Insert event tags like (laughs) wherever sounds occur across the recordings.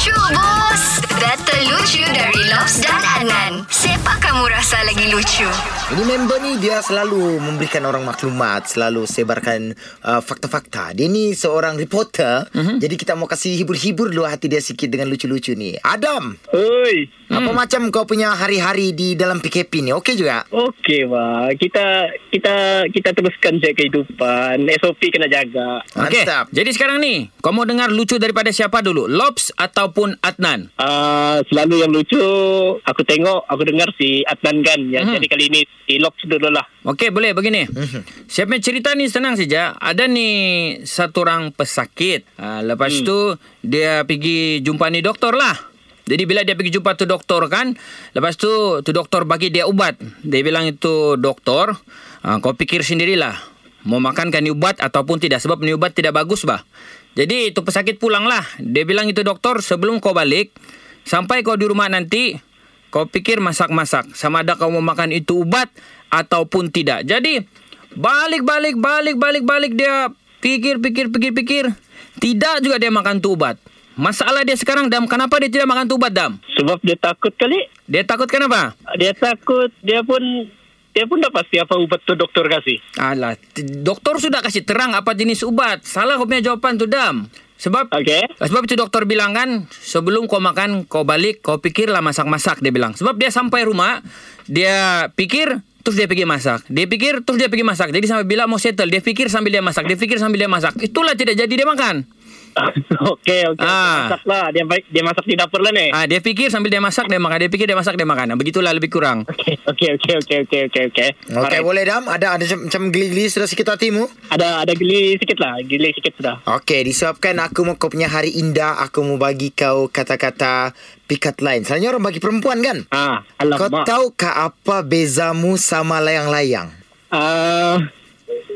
Lucu bos Data lucu dari Lobs dan Adnan Siapa kamu rasa lagi lucu? Ini member ni dia selalu memberikan orang maklumat, selalu sebarkan uh, fakta-fakta. Dia ni seorang reporter. Uh-huh. Jadi kita mau kasih hibur-hibur dulu hati dia sikit dengan lucu-lucu ni. Adam, Oi. apa macam kau punya hari-hari di dalam PKP ni? Okey juga? Okey, Wah. Kita kita kita teruskan je kehidupan. SOP kena jaga. Okey. Mantap. Jadi sekarang ni, kau mau dengar lucu daripada siapa dulu? Lobs ataupun Adnan? Uh, selalu yang lucu aku tengok, aku dengar si Adnan kan. Ya, Hmm. Jadi kali ini si Lox dulu lah. Okey, boleh begini. Siapa cerita ni senang saja. Ada ni satu orang pesakit. Ha, lepas hmm. tu dia pergi jumpa ni doktor lah. Jadi bila dia pergi jumpa tu doktor kan, lepas tu tu doktor bagi dia ubat. Dia bilang itu doktor, ha, kau fikir sendirilah. Mau makankan ni ubat ataupun tidak sebab ni ubat tidak bagus bah. Jadi itu pesakit pulang lah. Dia bilang itu doktor sebelum kau balik, sampai kau di rumah nanti, kau pikir masak-masak. Sama ada kau mau makan itu ubat ataupun tidak. Jadi, balik-balik, balik-balik, balik dia pikir, pikir, pikir, pikir. Tidak juga dia makan tu ubat. Masalah dia sekarang, Dam, kenapa dia tidak makan tu ubat, Dam? Sebab dia takut kali. Dia takut kenapa? Dia takut, dia pun dia pun dah pasti apa ubat tu doktor kasih. Alah, doktor sudah kasih terang apa jenis ubat. Salah kau punya jawapan tu, Dam. Sebab Okey. Sebab itu doktor bilang kan Sebelum kau makan Kau balik Kau pikirlah masak-masak Dia bilang. Sebab dia sampai rumah Dia pikir Terus dia pergi masak. Dia pikir Terus dia pergi masak. Jadi sampai bila mau settle Dia pikir sambil dia masak Dia pikir sambil dia masak. Itulah tidak jadi dia makan (laughs) okey, okey. Ah. Dia masak lah. Dia, dia masak di dapur lah ni. ah, Dia pikir sambil dia masak Dia makan Dia pikir dia masak Dia makan Ah, Begitulah lebih kurang Okey, okey, okey, okey, okey, okey, okey. Okey, Alright. boleh Dam? Ada ada macam, geli-geli sudah sikit hatimu? Ada ada geli sikit lah, geli sikit sudah. Okey, disebabkan aku mau kau punya hari indah, aku mau bagi kau kata-kata pikat lain. Selalunya orang bagi perempuan kan? Ah, Kau alamak. tahukah apa bezamu sama layang-layang? Ah,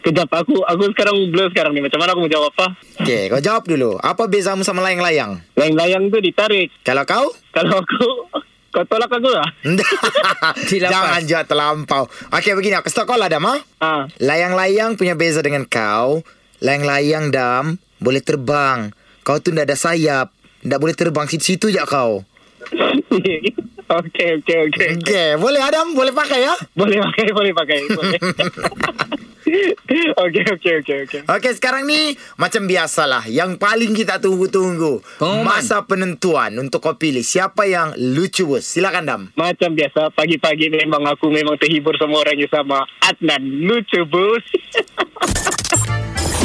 kejap aku aku sekarang blur sekarang ni. Macam mana aku mau jawab apa? Okey, kau jawab dulu. Apa bezamu sama layang-layang? Layang-layang tu ditarik. Kalau kau? Kalau aku kau tolak aku lah. (laughs) Jangan jawab terlampau. Okey, begini. Aku stop kau lah, Dam. Ha? Ah, Layang-layang punya beza dengan kau. Layang-layang, Dam, boleh terbang. Kau tu ndak ada sayap. Ndak boleh terbang. Situ-situ je kau. (laughs) okey, okey, okey. Okey, boleh Adam? Boleh pakai ya? Boleh pakai, boleh pakai. Boleh. (laughs) (laughs) okey, okey, okey, okey. Okey, sekarang ni macam biasalah. Yang paling kita tunggu-tunggu. Pengumuman. Masa penentuan untuk kau pilih. Siapa yang lucu, bos? Silakan, Dam. Macam biasa, pagi-pagi memang aku memang terhibur sama orang yang sama. Adnan, lucu bos. (laughs)